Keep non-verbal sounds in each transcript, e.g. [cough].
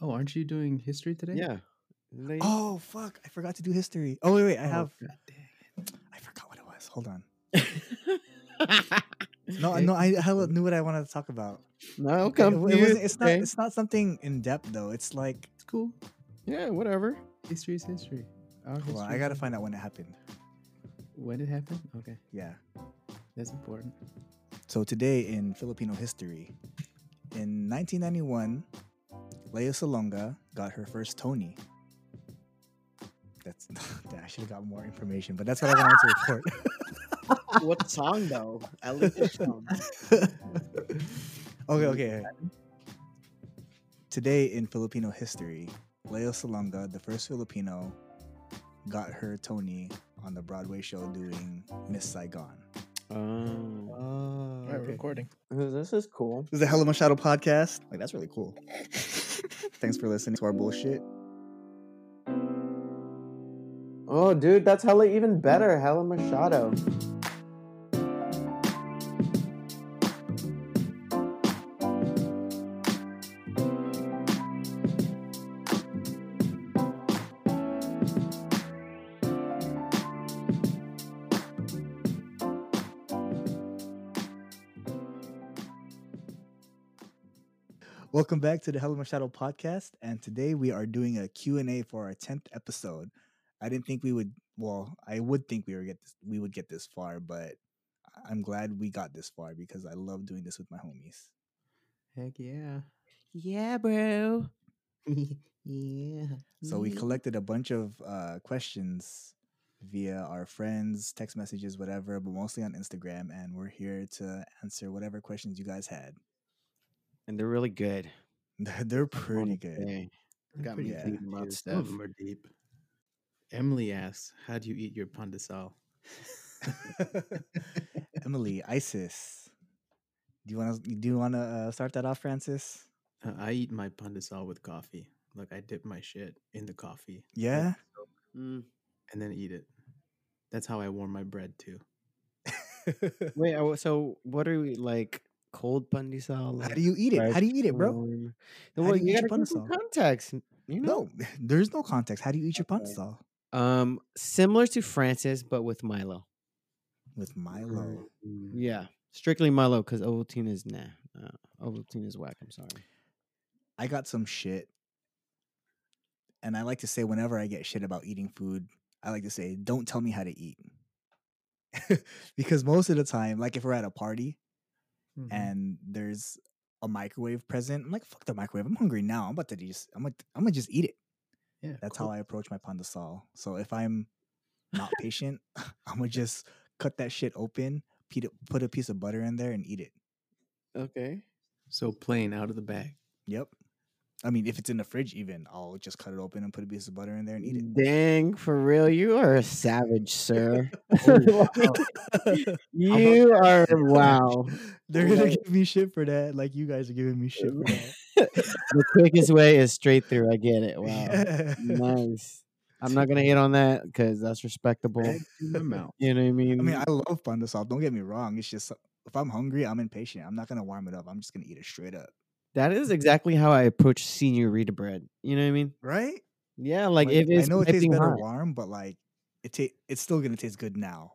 Oh, aren't you doing history today? Yeah. They- Oh fuck! I forgot to do history. Oh wait, wait. I Oh, have. God dang I forgot what it was. Hold on. [laughs] No, no. I hella knew what I wanted to talk about. no, It- come. it wasn't- it's not. It's not something in depth though. It's like. It's cool. Yeah, whatever. History is history. Our Hold on, I gotta find out when it happened. when it happened. Okay, Yeah. that's important. So today in Filipino history, in 1991, Lea Salonga got her first Tony. That's [laughs] I should have got more information, but that's what I wanted to report. [laughs] what song though? At least a song. [laughs] okay, okay. Today in Filipino history, Lea Salonga, the first Filipino, got her Tony on the Broadway show doing Miss Saigon. Oh, Oh, All right, recording. this is cool. This is the Hella Machado podcast. Like that's really cool. Thanks for listening to our bullshit. Oh, dude, that's hella even better. Hella Machado. Welcome back to the Hella Machado podcast, and today we are doing a Q&A for our 10th episode. I didn't think we would, well, I would think we would get this, we would get this far, but I'm glad we got this far because I love doing this with my homies. Heck yeah. Yeah, bro. [laughs] yeah. So we collected a bunch of uh, questions via our friends, text messages, whatever, but mostly on Instagram, and we're here to answer whatever questions you guys had. And they're really good. They're, they're pretty wanna good. say. Got me Yeah. thinking about Some stuff. of them are deep. Emily asks, "How do you eat your pandesal?" [laughs] Emily, Isis, do you want to do you want to uh, start that off, Francis? Uh, I eat my pandesal with coffee. Like I dip my shit in the coffee Yeah. Mm. and then eat it. That's how I warm my bread too. [laughs] Wait, so what are we like? Cold pandesal? How like do you eat it? How do you eat it, bro? Well, do you you eat your gotta give context. You know, No, [laughs] there's no context. How do you eat your pandesal? um, similar to Francis, but with Milo. With Milo. Mm. Yeah, strictly Milo because Ovaltine is nah. Uh, Ovaltine is whack. I'm sorry. I got some shit. And I like to say whenever I get shit about eating food, I like to say, don't tell me how to eat. [laughs] because most of the time, like if we're at a party Mhm. and there's a microwave present, I'm like, fuck the microwave. I'm hungry now. I'm about to just I'm like I'm gonna just eat it. yeah, That's cool. how I approach my pandesal. So if I'm not patient, [laughs] I'm gonna just cut that shit open, put a piece of butter in there, and eat it. Okay. So plain out of the bag. Yep. I mean, if it's in the fridge, even I'll just cut it open and put a piece of butter in there and eat it. Dang, for real, you are a savage, sir. [laughs] [laughs] Oh, you are [laughs] wow. They're gonna give me shit for that, like you guys are giving me shit for that. the quickest way is straight through. I get it. Wow. Yeah. nice. I'm not gonna hit on that because that's respectable. Bag in my mouth. You know what I mean? I mean, I love pandesal. Don't get me wrong. It's just if I'm hungry, I'm impatient. I'm not gonna warm it up. I'm just gonna eat it straight up. That is exactly how I approach señorita bread. You know what I mean? Right? Yeah, like, if I it's know it tastes better hot. warm, but like it ta- it's still gonna taste good now.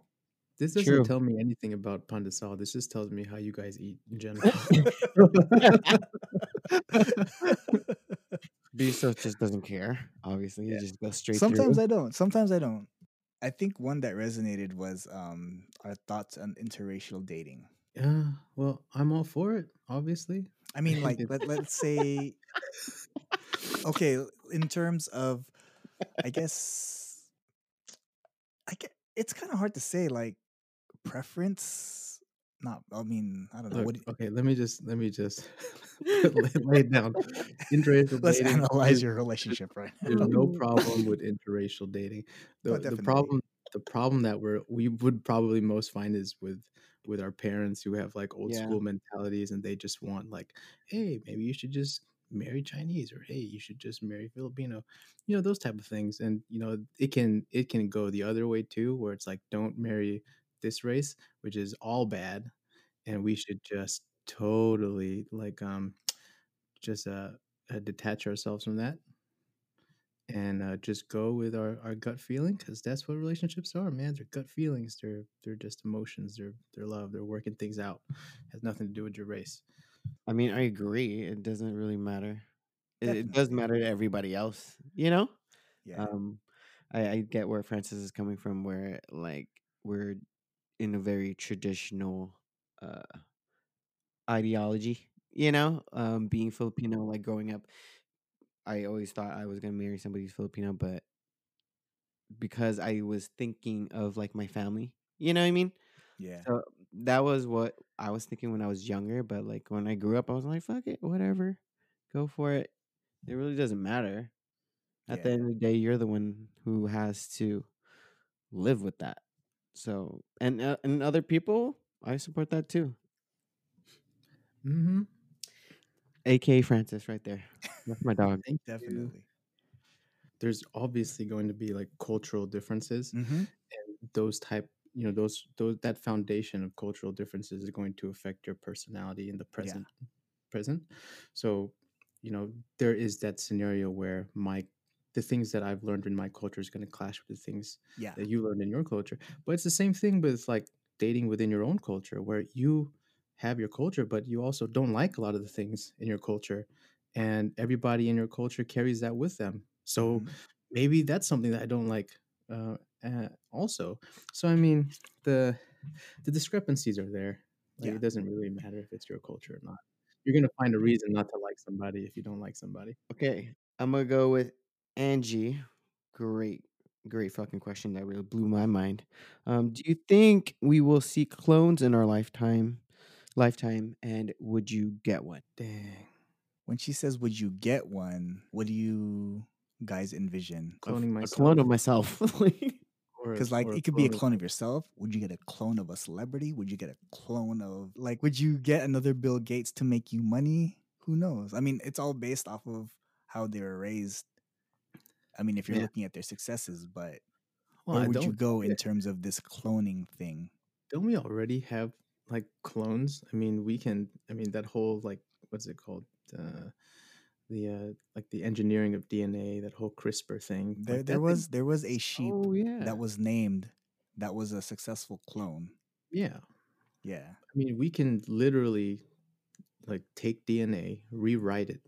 This doesn't True. tell me anything about pandesal. This just tells me how you guys eat in [laughs] general. [laughs] Bezos [laughs] just doesn't care. Obviously, Yeah. he just goes straight Sometimes through. I don't. Sometimes I don't. I think one that resonated was um our thoughts on interracial dating. yeah, well, I'm all for it. Obviously, I mean, like [laughs] let let's say, okay, in terms of, I guess, I get it's kind of hard to say like preference. Not, I mean, I don't know. Look, What, okay, let me just let me just [laughs] lay, lay it down. [laughs] Interracial let's dating. analyze your relationship right now. There's no problem with interracial dating. The, Oh, the problem the problem that we're we would probably most find is with with our parents who have like old Yeah. school mentalities and they just want like, hey, maybe you should just marry Chinese or hey, you should just marry Filipino. You know, those type of things. And you know, it can it can go the other way too, where it's like don't marry this race, which is all bad. And we should just totally like um just uh uh, detach ourselves from that and uh, just go with our, our gut feeling because that's what relationships are man they're gut feelings they're they're just emotions they're they're love they're working things out has nothing to do with your race I mean, I agree. It doesn't really matter. It, it does matter to everybody else, you know. Yeah. Um, I, I get where Francis is coming from, where like we're in a very traditional uh ideology, you know. Um, being Filipino, like growing up, I always thought I was gonna marry somebody who's Filipino, but because I was thinking of like my family, you know what I mean. yeah. So that was what I was thinking when I was younger, but like when I grew up, I was like, fuck it, whatever, go for it. It really doesn't matter. At the end of the day, you're the one who has to live with that. So, and uh, and other people, I support that too. mm-hmm. AK Francis, right there. That's my dog. Thank you. Definitely. there's obviously going to be like cultural differences Mm-hmm. and those type you know those those that foundation of cultural differences is going to affect your personality in the present present so you know there is that scenario where my the things that i've learned in my culture is going to clash with the things Yeah. that you learned in your culture but it's the same thing with like dating within your own culture where you have your culture but you also don't like a lot of the things in your culture and everybody in your culture carries that with them so Mhm. maybe that's something that i don't like uh, uh also so i mean the the discrepancies are there like Yeah. it doesn't really matter if it's your culture or not you're gonna find a reason not to like somebody if you don't like somebody Okay, I'm gonna go with Angie. Great, great fucking question that really blew my mind. Um, do you think we will see clones in our lifetime? Lifetime, and would you get one? dang When she says, "Would you get one?" What do you guys envision? cloning A myself clone of myself. [laughs] A- Because like it could be a clone of yourself. Would you get a clone of a celebrity? Would you get a clone of like? Would you get another Bill Gates to make you money? Who knows? I mean, it's all based off of how they were raised. I mean, if you're Yeah. looking at their successes, but Well, where I would you go in terms of this cloning thing? don't we already have like clones i mean we can i mean that whole like what's it called uh the uh like the engineering of dna that whole crispr thing There, like, there that thing- was there was a sheep oh yeah, that was named that was a successful clone. yeah Yeah, I mean, we can literally like take DNA, rewrite it,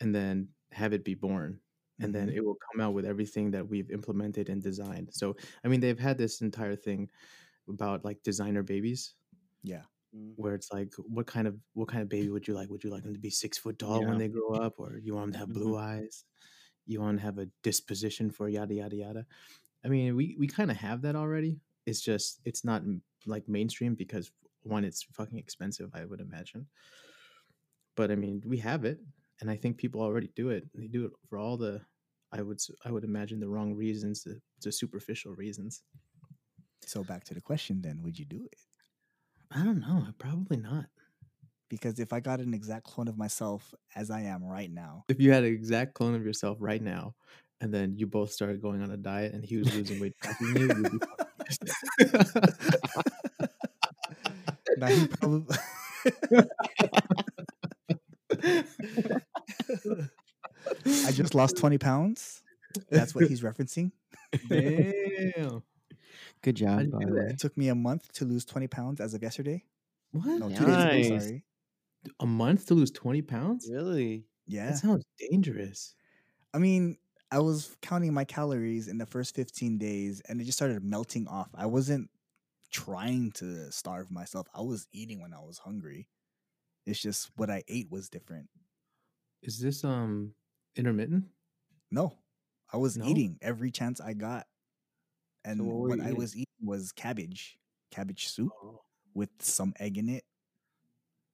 and then have it be born. And then Mhm. it will come out with everything that we've implemented and designed. So, I mean, they've had this entire thing about like designer babies, yeah, Mm. where it's like, what kind of what kind of baby would you like? Would you like them to be six foot tall Yeah. when they grow up, or you want them to have blue Mm-hmm. eyes? You want to have a disposition for yada yada yada. I mean, we we kind of have that already. It's just it's not like mainstream because one, it's fucking expensive. I would imagine. But I mean, we have it, and I think people already do it. They do it for all the, I would I would imagine the wrong reasons, the, the superficial reasons. So back to the question then, would you do it? I don't know. Probably not. Because if I got an exact clone of myself as I am right now, If you had an exact clone of yourself right now, and then you both started going on a diet, and he was losing weight you, now he probably [laughs] I just lost 20 pounds. That's what he's referencing. [laughs] Damn. Good job, by do the that? way. It took me a month to lose 20 pounds as of yesterday. What? No, two days ago, sorry. A month to lose 20 pounds? Really? Yeah. That sounds dangerous. I mean, I was counting my calories in the first 15 days and it just started melting off. I wasn't trying to starve myself. I was eating when I was hungry. It's just what I ate was different. Is this um intermittent? No, I was No? eating every chance I got. And what what I was eating was cabbage, cabbage soup Oh, with some egg in it.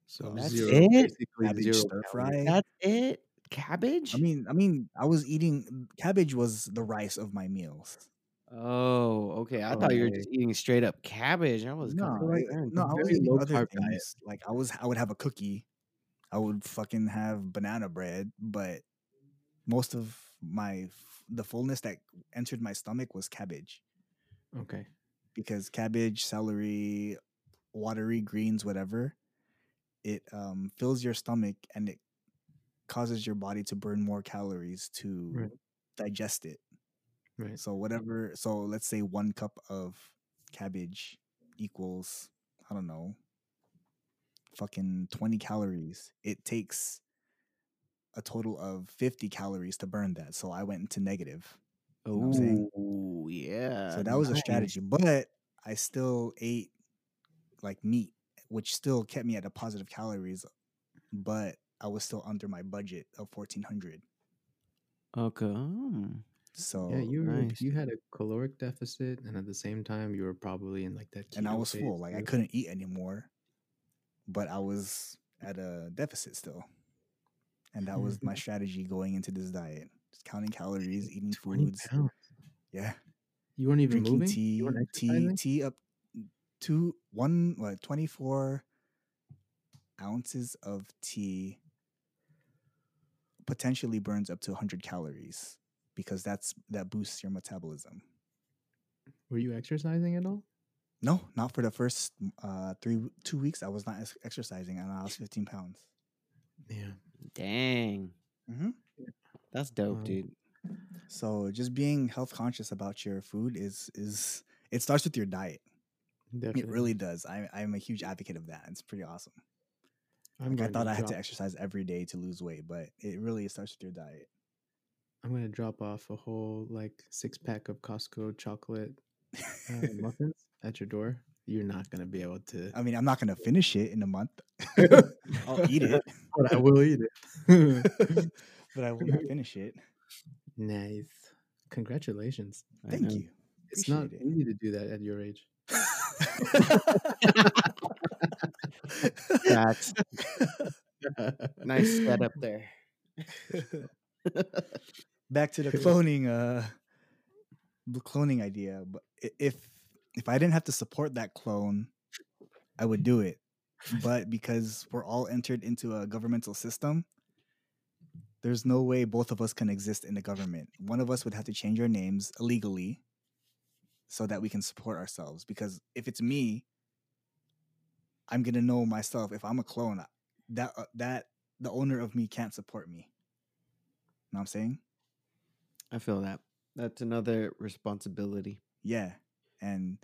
so That's zero, it? Cabbage zero stir fry. That's it? Cabbage? I mean, I mean, I was eating cabbage was the rice of my meals. oh, okay. I thought you were just eating straight up cabbage. I was No, completely I- concerned. no, I was eating low other carb diet. Like I was, I would have a cookie. I would fucking have banana bread, but most of my the fullness that entered my stomach was cabbage Okay. because cabbage, celery, watery greens, whatever, it um fills your stomach and it causes your body to burn more calories to Right. digest it. Right. So whatever, so let's say one cup of cabbage equals I don't know, fucking twenty calories. It takes a total of fifty calories to burn that. So I went into negative. You know what I'm saying? Oh yeah. So that was a strategy, but I still ate like meat, which still kept me at a positive calories, but I was still under my budget of fourteen hundred. Okay. mm. So yeah, you were, nice. you had a caloric deficit, and at the same time, you were probably in like that. and I was full. Like I couldn't eat anymore, but I was at a deficit still, and that was my [laughs] strategy going into this diet: just counting calories, eating 20 foods. pounds. Yeah, You weren't even drinking moving. tea, you weren't tea, tea up two one what twenty four ounces of tea potentially burns up to 100 calories because that's that boosts your metabolism Were you exercising at all? no not for the first uh three two weeks i was not ex- exercising and i lost 15 pounds Yeah. Dang. mm-hmm. That's dope, Wow. dude. so just being health conscious about your food is is it starts with your diet Definitely. it really does I, i'm a huge advocate of that it's pretty awesome like, i thought i had to exercise every day to lose weight but it really starts with your diet I'm gonna drop off a whole like six pack of Costco chocolate uh, [laughs] muffins at your door. You're not gonna be able to. i mean i'm not gonna finish it in a month [laughs] [laughs] i'll eat it but I will eat it. But i will not [laughs] finish it nice. Congratulations. Thank you It's not it. easy to do that at your age. That's [laughs] nice setup there. [laughs] back to the cloning uh cloning idea but if if i didn't have to support that clone i would do it but because we're all entered into a governmental system there's no way both of us can exist in the government one of us would have to change our names illegally so that we can support ourselves because if it's me i'm going to know myself if i'm a clone that uh, that the owner of me can't support me know what i'm saying I feel that. That's another responsibility. Yeah. And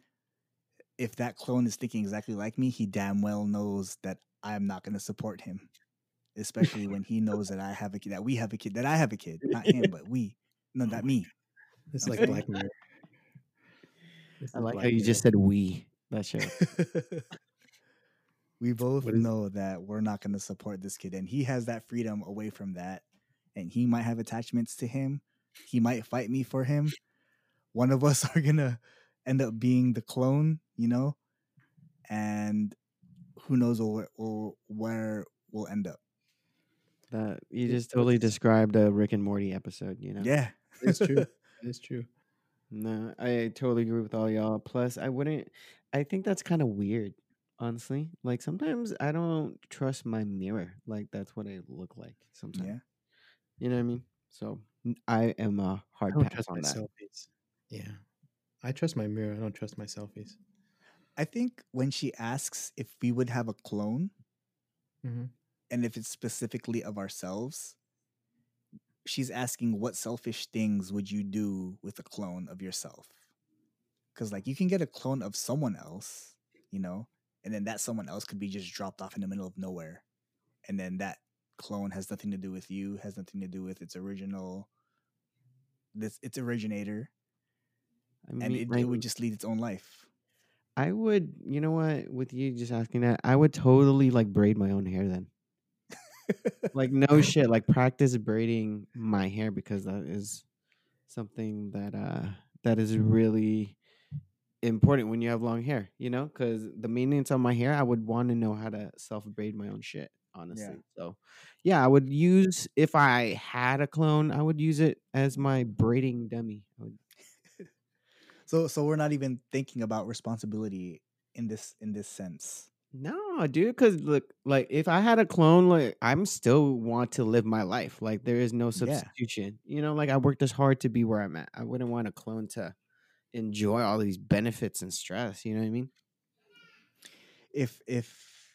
if that clone is thinking exactly like me, he damn well knows that I'm not going to support him. Especially [laughs] when he knows that I have a kid, that we have a kid, that I have a kid, not him, [laughs] but we. No, not me. It's like? Black [laughs] Mirror. I like how you Mirror. just said we. That show. we both know that we're not going to support this kid, and he has that freedom away from that. And he might have attachments to him. He might fight me for him. One of us are going to end up being the clone, you know? And who knows where, where we'll end up. That you just totally described a Rick and Morty episode. You know. Yeah. It's [laughs] true. It's true. No, I totally agree with all y'all. Plus, I wouldn't. I think that's kind of weird, honestly. Like sometimes I don't trust my mirror. Like that's what I look like sometimes. Yeah. You know what I mean? So I am a hard pass on that. selfies. Yeah. I trust my mirror. I don't trust my selfies. I think when she asks if we would have a clone Mm-hmm. And if it's specifically of ourselves, she's asking what selfish things would you do with a clone of yourself? Because, like, you can get a clone of someone else, you know, and then that someone else could be just dropped off in the middle of nowhere. And then that clone has nothing to do with you, has nothing to do with its original, this its originator, I and mean, it, it would just lead its own life. I would, you know what? With you just asking that, I would totally like braid my own hair then. Like no shit, like practice braiding my hair because that is something that uh that is really important when you have long hair, you know? Cuz the maintenance on my hair, I would want to know how to self braid my own shit, honestly. So, yeah, I would use if I had a clone, I would use it as my braiding dummy. [laughs] So, so we're not even thinking about responsibility in this in this sense. No, dude, because look, like if I had a clone, like I'm still want to live my life. Like there is no Yeah. substitution. You know, like I worked as hard to be where I'm at. I wouldn't want a clone to enjoy all these benefits and stress. You know what I mean? if if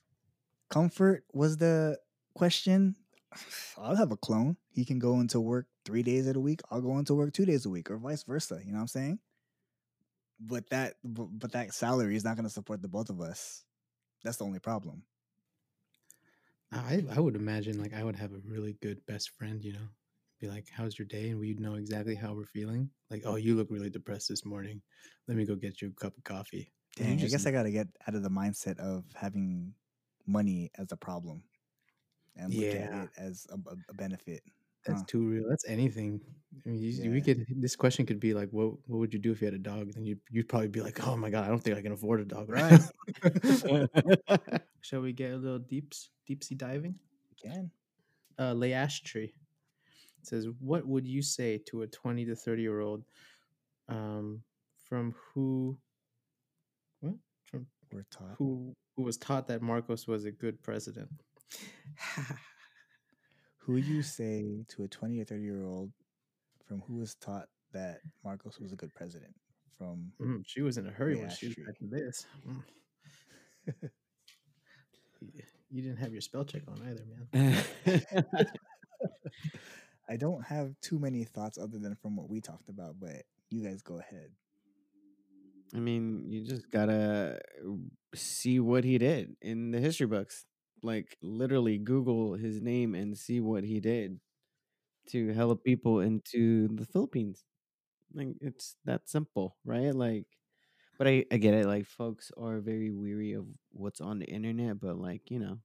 comfort was the question [sighs] I'll have a clone. He can go into work three days of the week. I'll go into work two days a week, or vice versa. You know what I'm saying? But that, but, but that salary is not going to support the both of us. That's the only problem. I I would imagine like I would have a really good best friend, you know. Be like, "How's your day?" and we'd know exactly how we're feeling. Like, "Oh, you look really depressed this morning. Let me go get you a cup of coffee." Dang, I guess I got to get out of the mindset of having money as a problem and look at Yeah. it as a- a benefit. That's Huh. too real. That's anything. I mean, you, we could. This question could be like, "What What would you do if you had a dog?" Then you you'd probably be like, "Oh my god, I don't think I can afford a dog." Right. [laughs] [laughs] Shall we get a little deeps deep sea diving? You can. Uh, Layash Tree says, "What would you say to a twenty to thirty year old, um, from who, what from We're taught. who who was taught that Marcos was a good president?" [laughs] Who would you say to a 20 or 30 year old from who was taught that Marcos was a good president? From Mm, she was in a hurry when she was writing this. Mm. You didn't have your spell check on either, man. [laughs] I don't have too many thoughts other than from what we talked about, but you guys go ahead. I mean, you just gotta see what he did in the history books. Like literally Google his name and see what he did to help mm. people into the Philippines. Like it's that simple, right? Like but I, I get it, like folks are very weary of what's on the internet, but like, you know,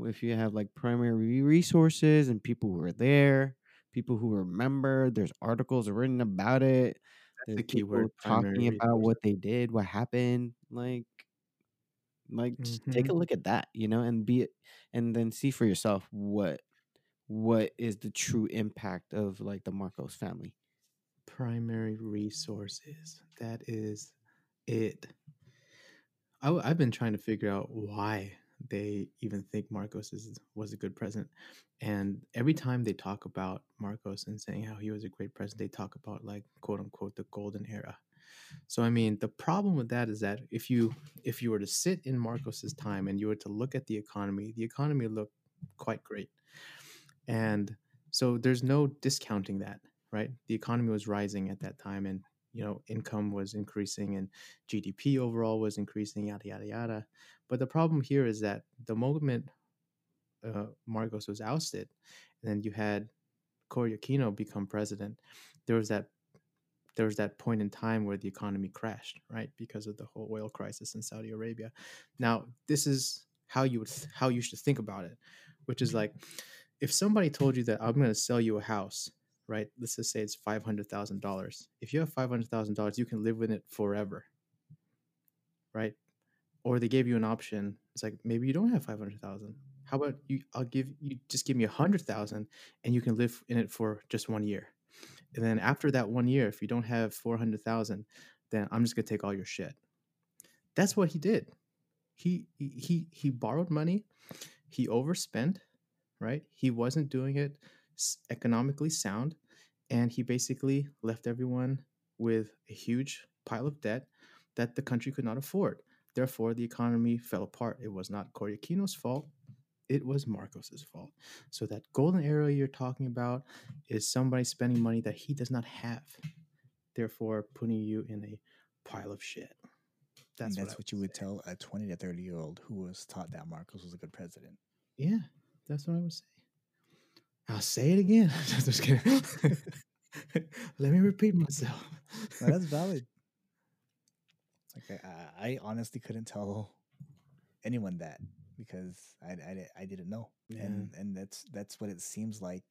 if you have like primary resources and people who are there, people who remember, there's articles written about it. the There's key people word, talking about resources. what they did, what happened. Like, like just take a mm-hmm. look at that, you know, and be it and then see for yourself what what is the true impact of like the Marcos family. primary resources. That is it. I, w- I've been trying to figure out why they even think Marcos is, was a good president. And every time they talk about Marcos and saying how he was a great president, they talk about like quote unquote the golden era. So I mean, the problem with that is that if you if you were to sit in Marcos's time and you were to look at the economy, the economy looked quite great. And so there's no discounting that, right? The economy was rising at that time and you know, income was increasing and GDP overall was increasing, yada yada yada. But the problem here is that the moment uh, Marcos was ousted, and then you had Cory Aquino become president, there was that there was that point in time where the economy crashed, right, because of the whole oil crisis in Saudi Arabia. Now, this is how you would th- how you should think about it, which is mm-hmm. like if somebody told you that I'm going to sell you a house, right? Let's just say it's five hundred thousand dollars. If you have five hundred thousand dollars, you can live in it forever, right? Or they gave you an option. It's like maybe you don't have five hundred thousand. How about you? I'll give you just give me a hundred thousand, and you can live in it for just one year. And then after that one year, if you don't have four hundred thousand, then I'm just gonna take all your shit. That's what he did. He he he, borrowed money. He overspent, right? He wasn't doing it economically sound, and he basically left everyone with a huge pile of debt that the country could not afford. Therefore, the economy fell apart. It was not Cory Aquino's fault. It was Marcos's fault. So that golden era you're talking about is somebody spending money that he does not have, therefore putting you in a pile of shit. That's, That's what, what, you would tell a 20 to 30 year old who was taught that Marcos was a good president. Yeah, that's what I would say. I'll say it again. [laughs] Just kidding. [laughs] Let me repeat myself. No, that's valid. Like I, I honestly couldn't tell anyone that because I, I, I didn't know, Yeah. and and that's that's what it seems like.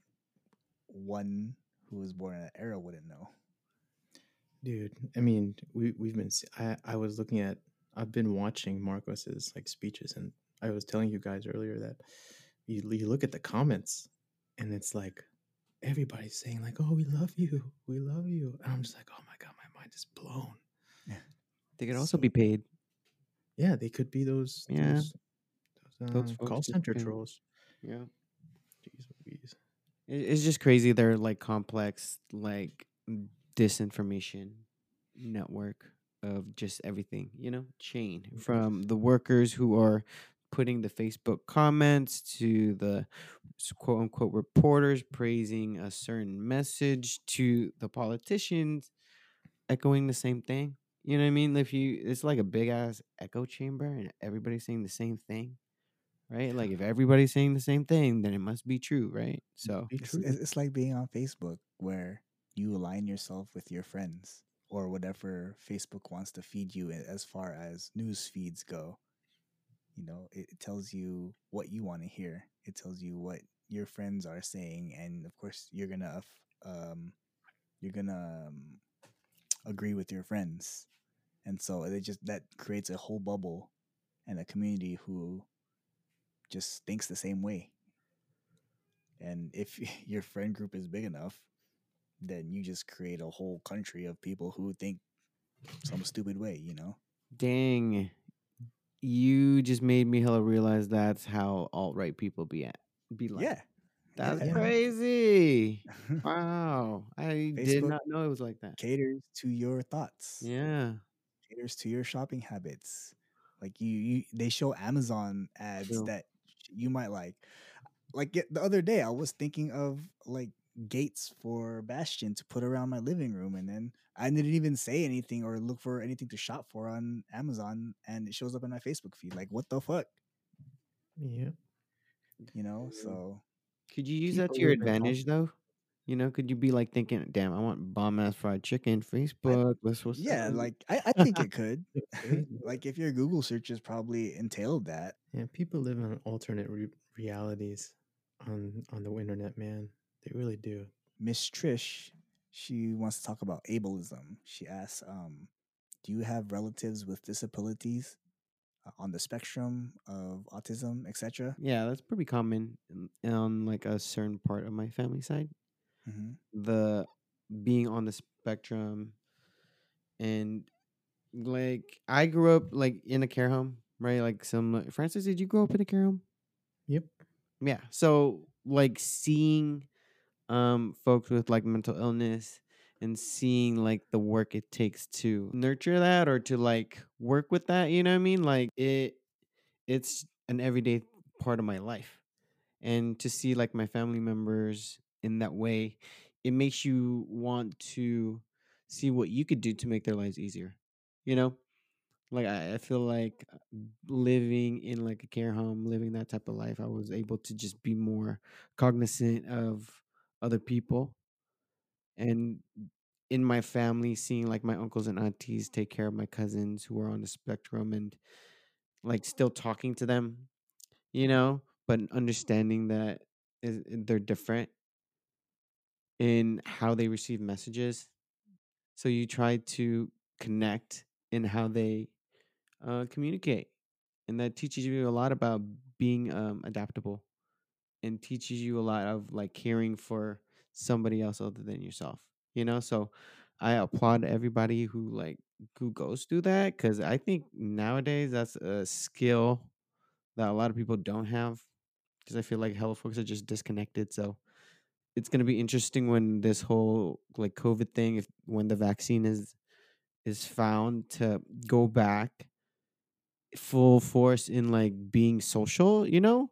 One who was born in that era wouldn't know. Dude, I mean, we we've been. I I was looking at. I've been watching Marcos's like speeches, and I was telling you guys earlier that you you look at the comments, and it's like everybody's saying like, "Oh, we love you, we love you," and I'm just like, "Oh my god, my mind is blown." Yeah. They could also So- be paid. Yeah, they could be those. Yeah. those, those, Those folks call center paid. trolls. Yeah. Jeez Louise. It- It's just crazy. They're like complex, like disinformation network of just everything, you know, chain mm-hmm. from the workers who are putting the Facebook comments to the quote unquote reporters praising a certain message to the politicians echoing the same thing. You know what I mean? If you, it's like a big ass echo chamber and everybody's saying the same thing, right? Like if [laughs] everybody's saying the same thing, then it must be true, right? So It's, it's like being on Facebook where you align yourself with your friends or whatever Facebook wants to feed you as far as news feeds go. You know, it, it tells you what you want to hear. It tells you what your friends are saying, and of course, you're gonna um, you're gonna um, agree with your friends, and so it just that creates a whole bubble and a community who just thinks the same way. And if [laughs] your friend group is big enough, then you just create a whole country of people who think some stupid way, you know? dang, you just made me hella realize that's how alt right people be at, be like. yeah. That's yeah. crazy. [laughs] Wow. I did not know it was like that. Caters to your thoughts. Yeah. Caters to your shopping habits. Like you, you they show Amazon ads True. that you might like. Like the other day, I was thinking of like gates for Bastion to put around my living room, and then I didn't even say anything or look for anything to shop for on Amazon, and it shows up in my Facebook feed. Like, what the fuck, Yeah. you know? So Could you use that to your live in alt- advantage though? You know, could you be like thinking, damn, I want bomb ass fried chicken, Facebook, let's what's yeah, up?" like I, I think it could. [laughs] [laughs] like if your Google searches probably entailed that. Yeah, people live in alternate re- realities on on the internet, man. They really do. Miss Trish, she wants to talk about ableism. She asks, um, "Do you have relatives with disabilities uh, on the spectrum of autism, etc.?" yeah, that's pretty common on like a certain part of my family side. Hmm The being on the spectrum and like I grew up like in a care home, right? Like some Francis, did you grow up in a care home? Yep. Yeah. So like seeing um folks with like mental illness and seeing like the work it takes to nurture that or to like work with that, you know what I mean? Like it it's an everyday part of my life. And to see like my family members in that way, it makes you want to see what you could do to make their lives easier. You know? Like I, I feel like uh, living in like a care home, living that type of life, I was able to just be more cognizant of other people and in my family seeing like my uncles and aunties take care of my cousins who are on the spectrum and like still talking to them you know but understanding that is, they're different in how they receive messages. So you try to connect in how they uh, communicate and that teaches you a lot about being um, adaptable and teaches you a lot of like caring for somebody else other than yourself you know? So i applaud everybody who like who goes through that because i think nowadays that's a skill that a lot of people don't have because i feel like hella folks are just disconnected so it's going to be interesting when this whole like covid thing if when the vaccine is is found to go back full force in like being social you know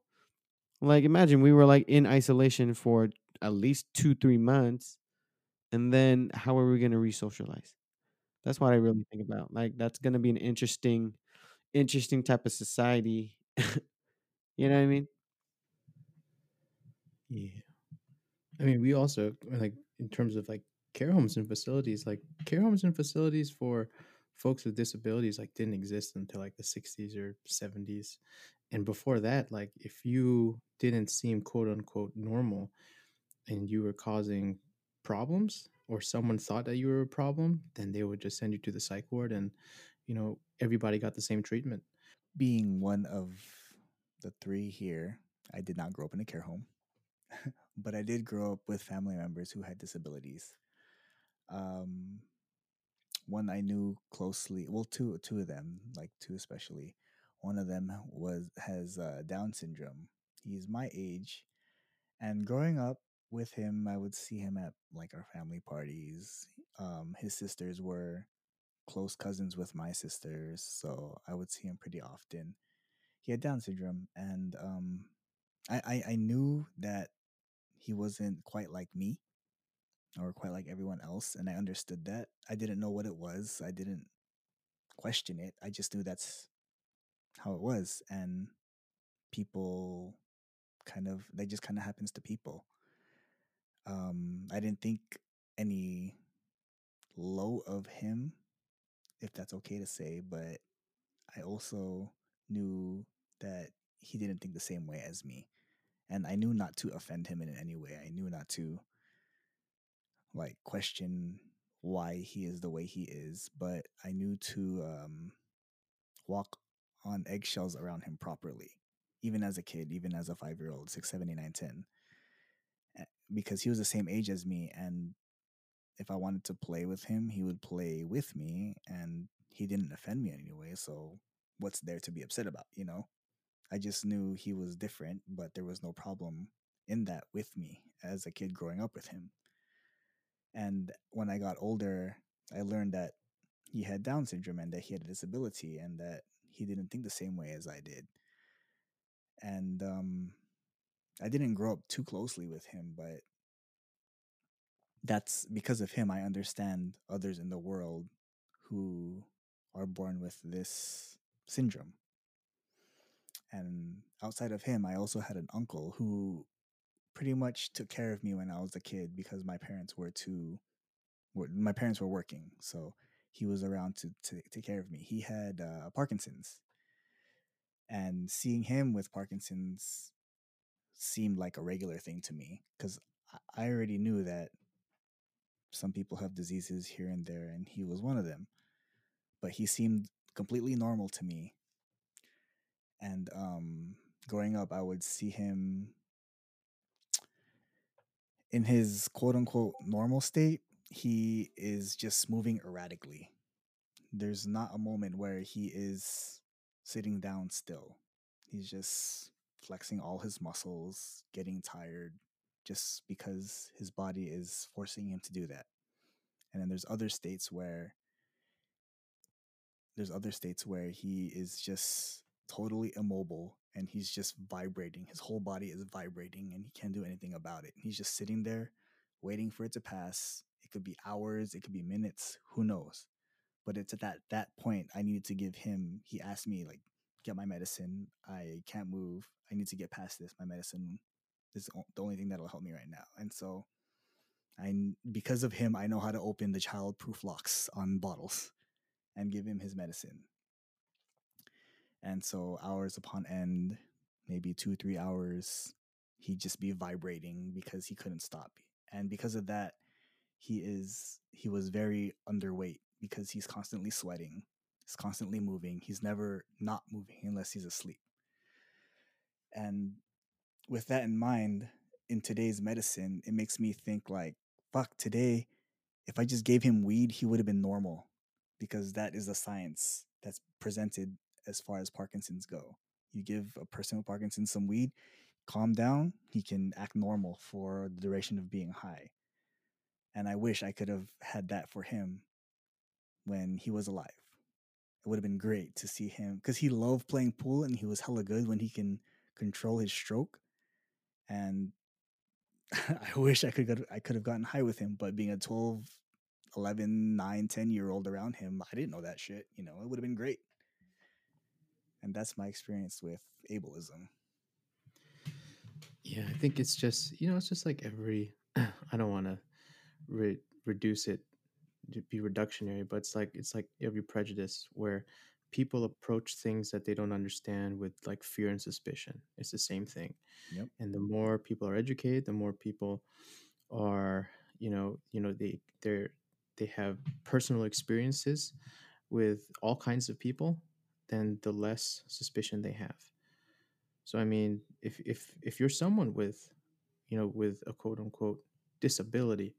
like imagine we were like in isolation for at least two, three months, and then how are we gonna re-socialize? That's what I really think about. Like that's gonna be an interesting, interesting type of society. [laughs] you know what I mean? Yeah. I mean, we also like in terms of like care homes and facilities, like care homes and facilities for folks with disabilities like didn't exist until like the 60s or 70s. And before that, like if you didn't seem quote unquote normal and you were causing problems or someone thought that you were a problem, then they would just send you to the psych ward and you know, everybody got the same treatment. Being one of the three here, I did not grow up in a care home, [laughs] but I did grow up with family members who had disabilities. Um, one I knew closely, well, two two of them, like two especially. One of them was has uh, Down syndrome. He's my age, and growing up with him, I would see him at like our family parties. Um, his sisters were close cousins with my sisters, so I would see him pretty often. he had Down syndrome, and um, I, I I knew that he wasn't quite like me or quite like everyone else, and I understood that. I didn't know what it was. I didn't question it. I just knew that's how it was, and people kind of that just kind of happens to people. Um, I didn't think any low of him, if that's okay to say, but I also knew that he didn't think the same way as me. And I knew not to offend him in any way. I knew not to like question why he is the way he is, but I knew to um, walk on eggshells around him properly, even as a kid, even as a five year old, six, seven, eight, nine, ten, eh, because he was the same age as me. And if I wanted to play with him, he would play with me, and he didn't offend me in any way. So what's there to be upset about, you know? I just knew he was different, but there was no problem in that with me as a kid growing up with him. And when I got older, I learned that he had Down syndrome and that he had a disability and that he didn't think the same way as I did. And um, I didn't grow up too closely with him, but that's because of him. I understand others in the world who are born with this syndrome. And outside of him, I also had an uncle who pretty much took care of me when I was a kid because my parents were too were, my parents were working. So he was around to, to take care of me. He had uh, Parkinson's. And seeing him with Parkinson's seemed like a regular thing to me because I already knew that some people have diseases here and there, and he was one of them. But he seemed completely normal to me. And um, growing up, I would see him in his quote unquote normal state. He is just moving erratically. There's not a moment where he is sitting down still. He's just flexing all his muscles, getting tired, just because his body is forcing him to do that. And then there's other states where there's other states where he is just totally immobile and he's just vibrating. His whole body is vibrating and he can't do anything about it. He's just sitting there waiting for it to pass. It could be hours, it could be minutes, who knows. But it's at that that point I needed to give him he asked me like get my medicine. I can't move. I need to get past this. My medicine is the only thing that'll help me right now. And so I because of him I know how to open the childproof locks on bottles and give him his medicine. And so hours upon end, maybe two, three hours, he'd just be vibrating because he couldn't stop. And because of that, he is he was very underweight because he's constantly sweating, he's constantly moving, he's never not moving unless he's asleep. And with that in mind, in today's medicine, it makes me think like, fuck, today, if I just gave him weed, he would have been normal because that is the science that's presented as far as Parkinson's go. You give a person with Parkinson's some weed, calm down, he can act normal for the duration of being high. And I wish I could have had that for him when he was alive. It would have been great to see him because he loved playing pool and he was hella good when he can control his stroke. And [laughs] I wish I could I could have gotten high with him, but being a 12, 11, 9, 10 year old around him, I didn't know that shit. You know, it would have been great. And that's my experience with ableism. Yeah, I think it's just you know it's just like every. [clears throat] I don't want to re- reduce it to be reductionary, but it's like it's like every prejudice where people approach things that they don't understand with like fear and suspicion. It's the same thing. Yep. And the more people are educated, the more people are you know you know they they're they have personal experiences with all kinds of people, then the less suspicion they have. So I mean, if if if you're someone with, you know, with a quote unquote disability,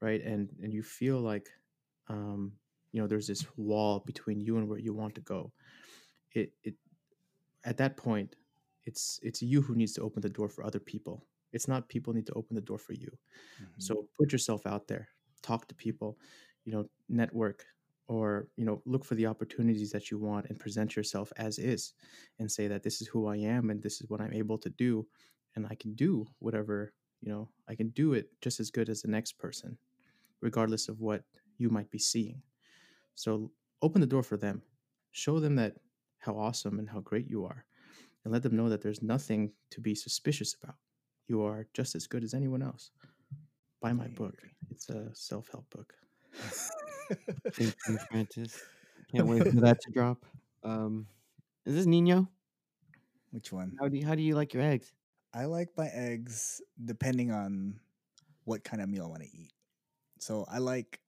right, and and you feel like, um, you know, there's this wall between you and where you want to go, it it at that point, it's it's you who needs to open the door for other people. It's not people need to open the door for you. Mhm. So put yourself out there, talk to people, you know, network, or you know look for the opportunities that you want and present yourself as is and say that this is who i am and this is what i'm able to do and i can do whatever you know i can do it just as good as the next person regardless of what you might be seeing. So open the door for them. Show them that how awesome and how great you are and let them know that there's nothing to be suspicious about. You are just as good as anyone else. Buy my book. it's a self-help book [laughs] Thank you, Francis. Can't wait for that to [laughs] drop. Um, is this Nino? Which one? How do you, how do you like your eggs? I like my eggs depending on what kind of meal I want to eat. So I like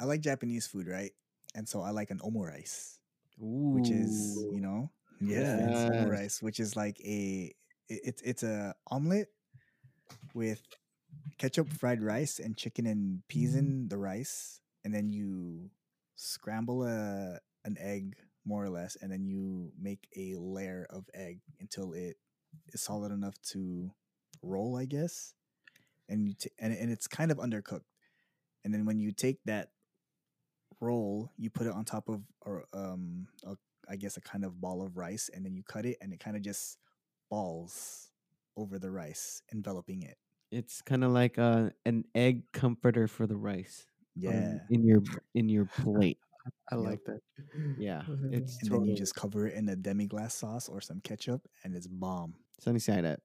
I like Japanese food, right? And so I like an omurice, Ooh, which is you know yes, Yes. omurice, which is like a it's it's a omelet with ketchup, fried rice, and chicken and peas in the rice, and then you scramble a an egg more or less, and then you make a layer of egg until it is solid enough to roll, I guess. And you t- and and it's kind of undercooked. And then when you take that roll, you put it on top of or um a, I guess a kind of ball of rice, and then you cut it, and it kind of just balls over the rice, enveloping it. it's kind of like uh, an egg comforter for the rice. Yeah. in your in your plate. i like that Yeah, [laughs] it's and then you just cover it in a demi glace sauce or some ketchup, and it's bomb. sunny side up.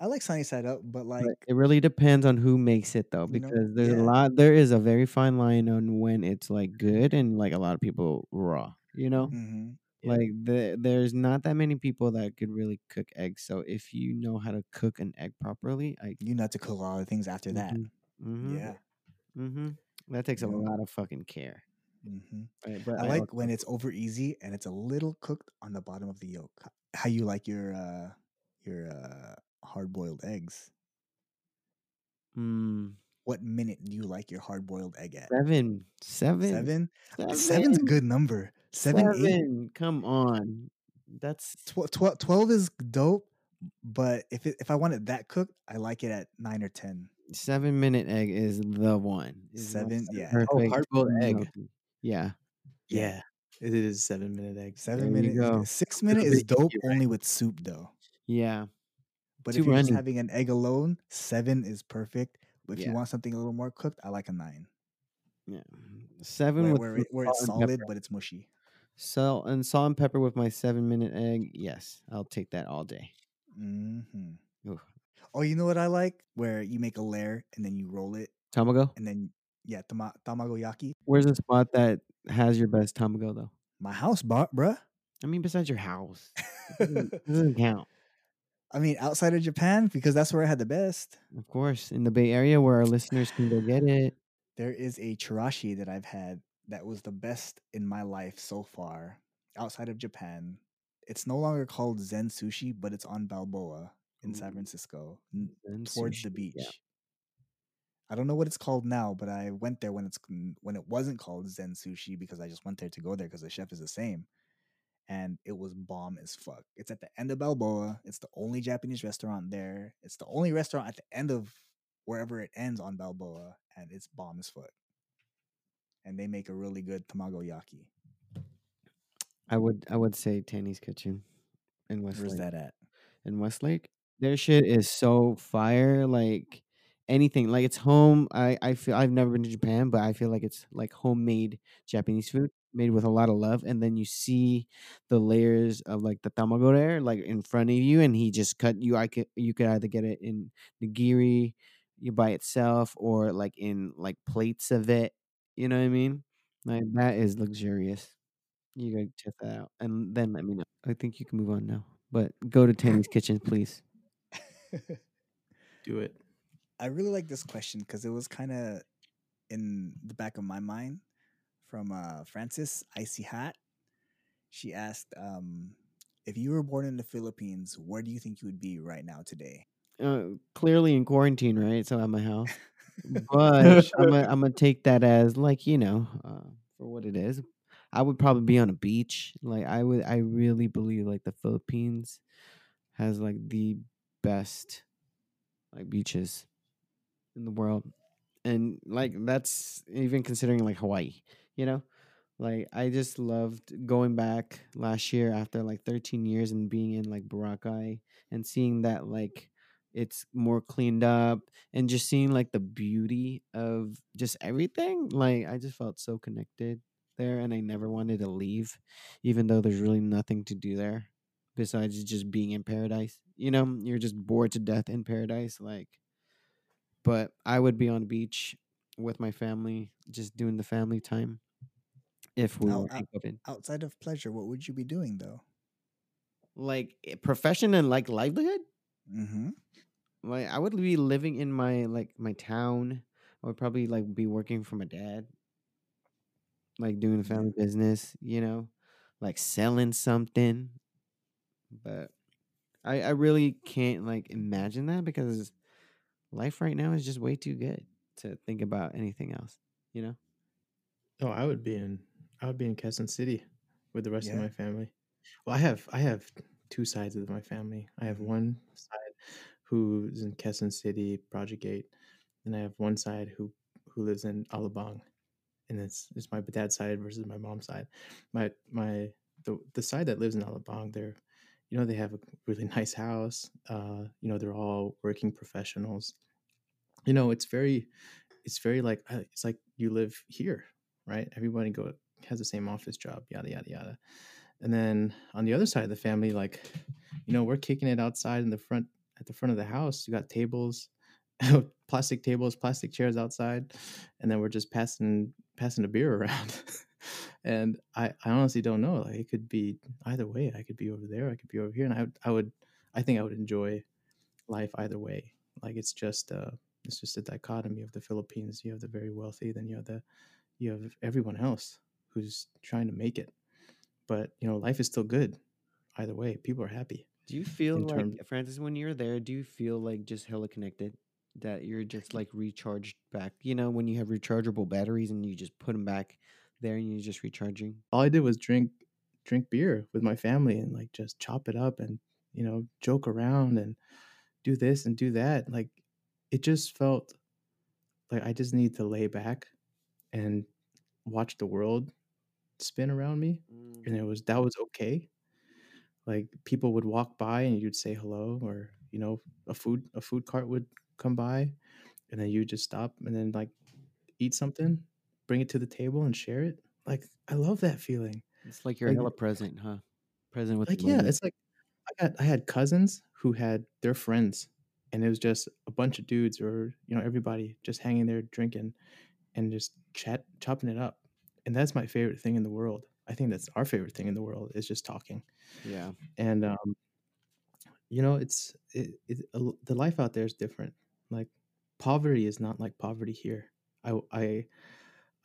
I like sunny side up, but like But it really depends on who makes it though, You know, because there's a lot. There is a very fine line on when it's like good and like a lot of people raw. You know, mhm. Yeah. like the, there's not that many people that could really cook eggs. So if you know how to cook an egg properly, I you know to cook a lot of things after that. mm-hmm, Yeah. Mm-hmm. that takes a know? lot of fucking care. hmm Right, but I like when it's over easy and it's a little cooked on the bottom of the yolk. How you like your uh your uh hard boiled eggs? Mm, What minute do you like your hard boiled egg at? seven, seven, Seven? seven, Seven's a good number. Seven, eight. Come on, that's Tw- tw- 12 is dope, but if it, if I want it that cooked, I like it at nine or 10. Seven minute egg is the one. Seven, yeah. Oh, perfect hard-boiled egg. Yeah, yeah it is seven minute egg Seven There minute, six minute is dope right? only with soup though. yeah. But Too if you're just having an egg alone, seven is perfect. But if Yeah. you want something a little more cooked, I like a nine, Yeah, seven where, with where, where it's solid but it's mushy. Salt and salt and pepper with my seven minute egg. Yes, I'll take that all day. hmm Oof. Oh, you know what I like? Where you make a layer and then you roll it, Tamago. and then yeah, tama- tamagoyaki. Where's the spot that has your best tamago though? My house, bar- bruh. I mean, besides your house, it doesn't, it [laughs] doesn't count. I mean, outside of Japan because that's where I had the best. Of course, in the Bay Area where our listeners can go get it. There is a chirashi that I've had that was the best in my life so far outside of Japan. It's no longer called Zen Sushi, but it's on Balboa in mm. San Francisco, and towards the beach. yeah. I don't know what it's called now, but I went there when it's when it wasn't called Zen Sushi because I just went there to go there because the chef is the same, and it was bomb as fuck. It's at the end of Balboa. It's the only Japanese restaurant there. It's the only restaurant at the end of wherever it ends on Balboa, and it's bomb as fuck. And they make a really good tamago yaki. I would I would say Tanny's Kitchen in Westlake. Where's that at? in Westlake. Their shit is so fire. Like anything, like it's home. I I feel I've never been to Japan, but I feel like it's like homemade Japanese food made with a lot of love. And then you see the layers of like the tamago there, like in front of you, and he just cut you. I could you could either get it in nigiri, you by itself, or like in like plates of it. You know what I mean? Like that is luxurious. You gotta check that out, and then let me know. I think you can move on now, but go to [laughs] Tanny's Kitchen, please. [laughs] do it I really like this question because it was kind of in the back of my mind from uh, Francis Icy Hat. She asked, um, "If you were born in the Philippines, where do you think you would be right now today?" Uh, clearly in quarantine, right? So at my house, [laughs] but I'm gonna I'm take that as like you know uh, for what it is. I would probably be on a beach. Like I would, I really believe like the Philippines has like the best like beaches in the world, and like that's even considering like Hawaii, you know. Like I just loved going back last year after like 13 years and being in like Boracay and seeing that like it's more cleaned up and just seeing like the beauty of just everything. Like I just felt so connected there and I never wanted to leave even though there's really nothing to do there besides just being in paradise. You know, you're just bored to death in paradise like but I would be on the beach with my family just doing the family time if we Now, were out, outside of pleasure, what would you be doing though? Like eh, profession and like livelihood? Mm-hmm. Like I would be living in my like my town. I would probably like be working for my dad, like doing the family business, you know, like selling something. But I I really can't like imagine that because life right now is just way too good to think about anything else, you know? Oh, I would be in I would be in Quezon City with the rest of my family. Well, I have I have two sides of my family. I have Mhm. one side who's in Quezon City, Project 8, and I have one side who who lives in Alabang, and it's it's my dad's side versus my mom's side. My my the the side that lives in Alabang, they're you know they have a really [laughs] nice house. Uh, you know they're all working professionals. You know it's very it's very like uh, it's like you live here, right? Everybody go has the same office job, yada yada yada. And then on the other side of the family, like, you know, we're kicking it outside in the front at the front of the house. You got tables, [laughs] plastic tables, plastic chairs outside, and then we're just passing passing a beer around. [laughs] and I, I honestly don't know. Like it could be either way. I could be over there, I could be over here. And I would I would I think I would enjoy life either way. Like it's just uh it's just a dichotomy of the Philippines. You have the very wealthy, then you have the you have everyone else who's trying to make it. But you know, life is still good either way. People are happy Do you feel like terms. Francis when you're there, do you feel like just hella connected? That you're just like recharged back, you know, when you have rechargeable batteries and you just put them back there and you're just recharging. All I did was drink drink beer with my family and like just chop it up and you know joke around and do this and do that. Like it just felt like I just need to lay back and watch the world spin around me, and it mm. was that was okay. like people would walk by and you'd say hello or you know a food a food cart would come by and then you just stop and then like eat something bring it to the table and share it like i love that feeling It's like you're like hella present, huh? Present with like the yeah moment. it's like i got i had cousins who had their friends and it was just a bunch of dudes or you know everybody just hanging there drinking and just chat chopping it up and that's my favorite thing in the world i think that's our favorite thing in the world is just talking Yeah. and um you know it's it, it a the life out there is different like poverty is not like poverty here i i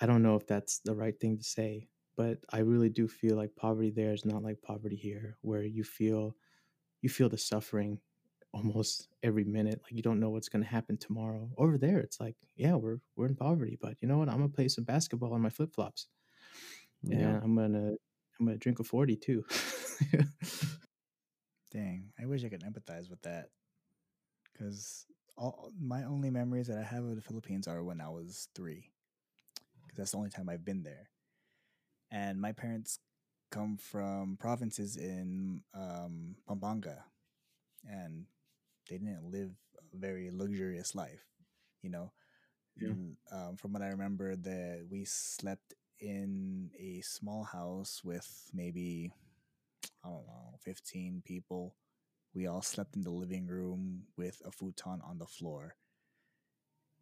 i don't know if that's the right thing to say but i really do feel like poverty there is not like poverty here where you feel you feel the suffering [laughs] almost every minute like you don't know what's going to happen tomorrow over there it's like yeah we're we're in poverty but you know what i'm gonna play some basketball on my flip-flops Yeah. and i'm gonna i'm gonna drink a 40 too [laughs] Dang, I wish I could empathize with that. Because all my only memories that I have of the Philippines are when I was three. That's the only time I've been there. And my parents come from provinces in um, Pampanga, and they didn't live a very luxurious life. You know, Yeah. Um, from what I remember, that we slept in a small house with maybe I don't know, 15 people. We all slept in the living room with a futon on the floor.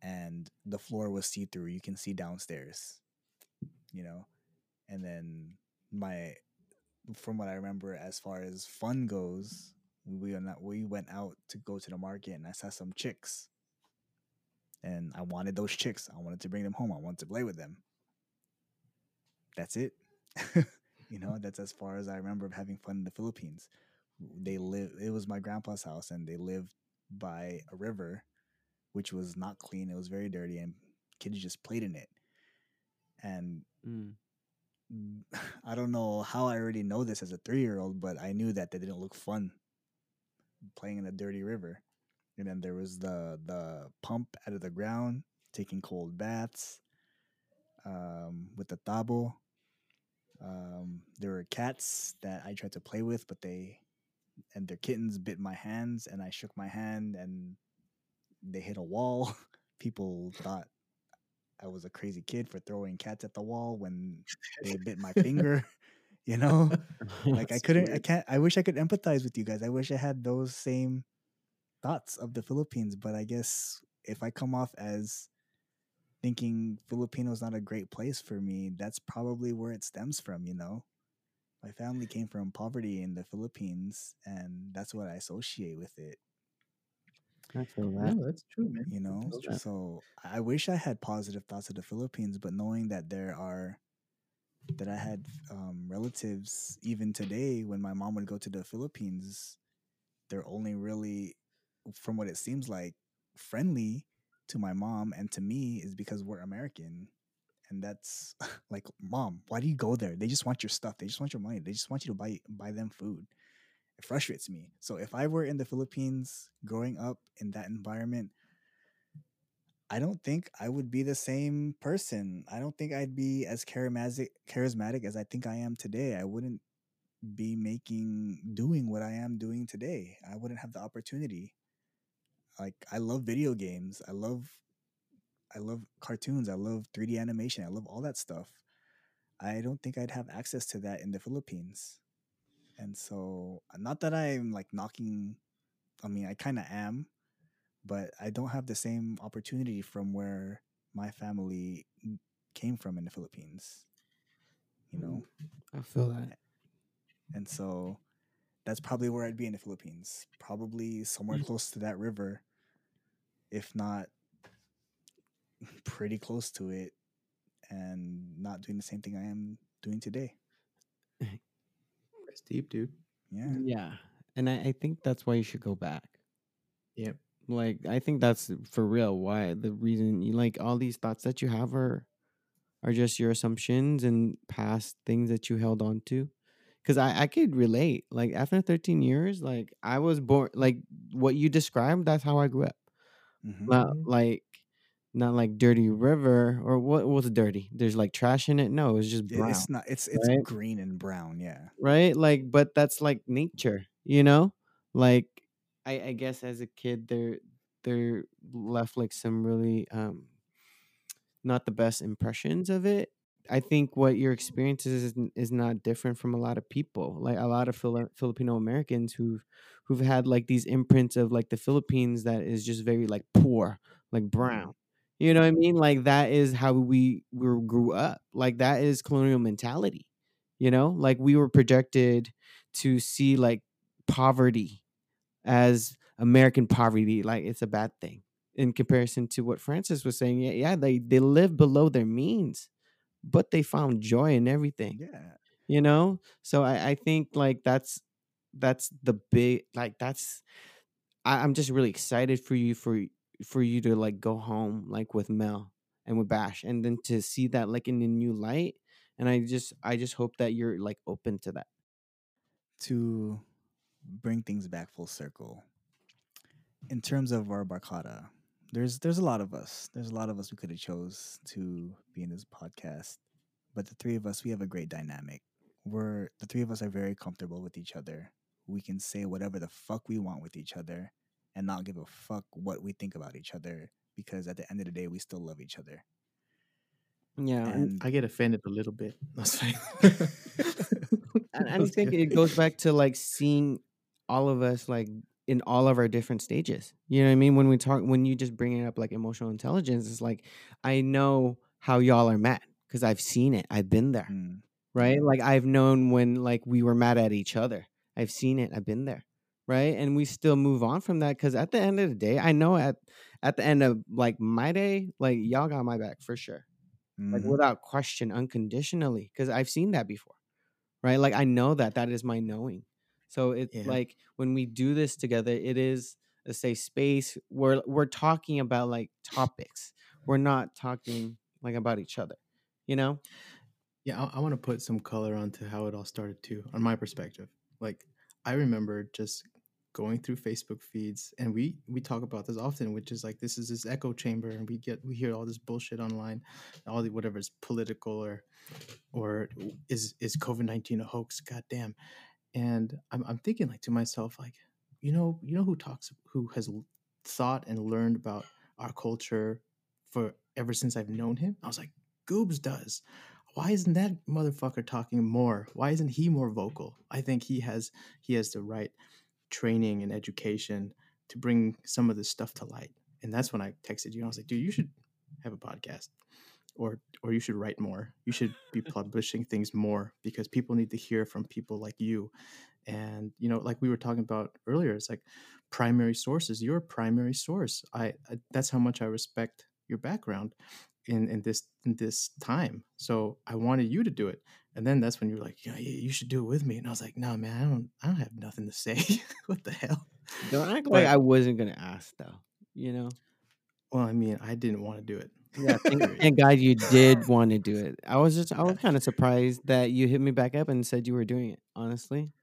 And the floor was see through. You can see downstairs, you know? And then my, from what I remember, as far as fun goes, we we went out to go to the market and I saw some chicks. And I wanted those chicks. I wanted to bring them home. I wanted to play with them. That's it. [laughs] you know, that's as far as I remember of having fun in the Philippines. They live. It was my grandpa's house, and they lived by a river, which was not clean. It was very dirty, and kids just played in it. And Mm. [laughs] I don't know how I already know this as a three year old, but I knew that they didn't look fun playing in a dirty river. And then there was the the pump out of the ground, taking cold baths um, with the tabo. Um, there were cats that I tried to play with, but they and their kittens bit my hands, and I shook my hand, and they hit a wall. [laughs] People thought I was a crazy kid for throwing cats at the wall when they bit my finger. [laughs] [laughs] You know, like I couldn't, I can't. I wish I could empathize with you guys. I wish I had those same thoughts of the Philippines, but I guess if I come off as thinking Filipinos not a great place for me, that's probably where it stems from, you know. My family came from poverty in the Philippines and that's what I associate with it, I feel that. No, that's true, man. you know. feel that. So I wish I had positive thoughts of the Philippines, but knowing that there are that I had um, relatives even today when my mom would go to the Philippines, they're only really, from what it seems like, friendly to my mom and to me is because we're American. And that's [laughs] like, mom, why do you go there? They just want your stuff. They just want your money. They just want you to buy buy them food. It frustrates me. So if I were in the Philippines growing up in that environment, I don't think I would be the same person. I don't think I'd be as charismatic charismatic as I think I am today. I wouldn't be making doing what I am doing today. I wouldn't have the opportunity. Like I love video games. I love I love cartoons. I love 3D animation. I love all that stuff. I don't think I'd have access to that in the Philippines. And so not that I'm like knocking I mean I kind of am, but I don't have the same opportunity from where my family came from in the Philippines. You know? I feel that. And so that's probably where I'd be in the Philippines. Probably somewhere Mm. close to that river, if not [laughs] pretty close to it, and not doing the same thing I am doing today. [laughs] That's deep, dude. Yeah. Yeah. And I, I think that's why you should go back. Yep. Like I think that's for real why the reason you like all these thoughts that you have are are just your assumptions and past things that you held on to. Cause I, I could relate. Like after 13 years, like I was born like what you described, that's how I grew up. Mhm. Not Mhm. like not like dirty river or what was dirty? There's like trash in it. No, it's just brown. It's not. It's it's right? green and brown. Yeah. right like but that's like nature you know like i i guess as a kid they're they're left like some really um not the best impressions of it i think what your experience is is not different from a lot of people like a lot of Fili- filipino americans who've who've had like these imprints of like the philippines that is just very like poor like brown you know what i mean? Like that is how we we grew up. Like that is colonial mentality you know? Like we were projected to see like poverty as american poverty like it's a bad thing in comparison to what francis was saying. Yeah, yeah they they live below their means but they found joy in everything Yeah. you know? So i i think like that's that's the big like that's I, i'm just really excited for you for for you to like go home like with mel and with bash and then to see that like in a new light and i just i just hope that you're like open to that To bring things back full circle, in terms of our barkada, there's there's a lot of us. There's a lot of us we could have chose to be in this podcast, but the three of us we have a great dynamic. We're the three of us are very comfortable with each other. We can say whatever the fuck we want with each other, and not give a fuck what we think about each other because at the end of the day we still love each other. yeah and, I get offended a little bit. [laughs] [laughs] And i think it goes back to like seeing all of us like in all of our different stages you know what i mean when we talk when you just bring it up like emotional intelligence it's like i know how y'all are mad because i've seen it i've been there Mm, right? Like I've known when like we were mad at each other. I've seen it. I've been there, right? And we still move on from that because at the end of the day, I know at at the end of like my day, like y'all got my back for sure, like mhm. without question, unconditionally, because I've seen that before, right? Like I know that that is my knowing. So it's Yeah. like when we do this together, it is a safe space. We're we're talking about like topics. We're not talking like about each other, you know? Yeah, I, I want to put some color onto how it all started too, on my perspective. Like, I remember just going through Facebook feeds, and we we talk about this often, which is like this is this echo chamber, and we get we hear all this bullshit online, all the whatever is political or or is is COVID nineteen a hoax? God damn! And I'm I'm thinking like to myself like, you know you know who talks who has thought and learned about our culture for ever since I've known him. I was like, Goobs does. Why isn't that motherfucker talking more? Why isn't he more vocal? I think he has he has the right training and education to bring some of this stuff to light. And that's when I texted you. I was like, dude, you should have a podcast. Or or you should write more. You should be [laughs] publishing things more because people need to hear from people like you. And you know, like we were talking about earlier, it's like primary sources. You're a primary source. I, I that's how much I respect your background in in this in this time. So I wanted you to do it. And then that's when you were like, yeah, yeah, you should do it with me. And I was like, no, man, I don't I don't have nothing to say. [laughs] what the hell? Don't act But- like I wasn't gonna ask though. You know. Well, I mean, I didn't want to do it. Yeah, thank, [laughs] thank God you did [laughs] want to do it. I was just I was kind of surprised that you hit me back up and said you were doing it. Honestly,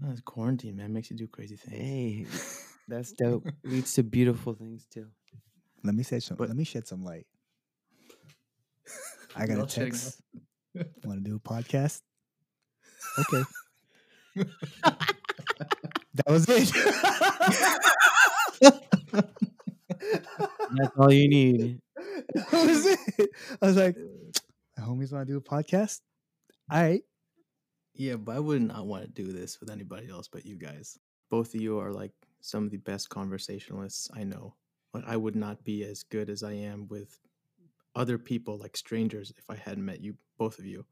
No, quarantine, man. Makes you do crazy things. hey, that's dope. Leads to beautiful things too. Let me say some. But- let me shed some light. I got a text. Want to do a podcast? Okay. that was it. That's all you need. that was it. I was like, my homies want to do a podcast. All right. Yeah, but I would not want to do this with anybody else but you guys. Both of you are like some of the best conversationalists I know. But I would not be as good as I am with other people like strangers if I hadn't met you both of you.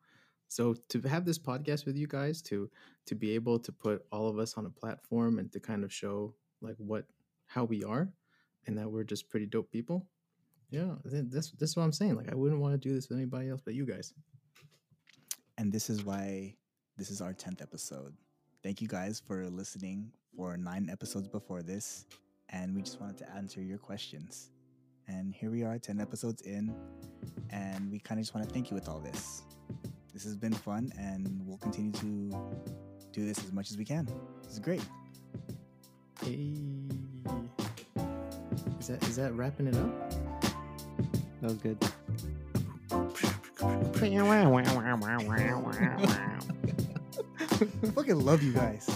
So to have this podcast with you guys to to be able to put all of us on a platform and to kind of show like what how we are and that we're just pretty dope people. Yeah, th- that's that's what I'm saying. Like I wouldn't want to do this with anybody else but you guys. And this is why this is our 10th episode. Thank you guys for listening for nine episodes before this. And we just wanted to answer your questions. And here we are, 10 episodes in. And we kind of just want to thank you with all this. This has been fun, and we'll continue to do this as much as we can. This is great. Hey. Is that is that wrapping it up? That was good. [laughs] [laughs] I fucking love you guys.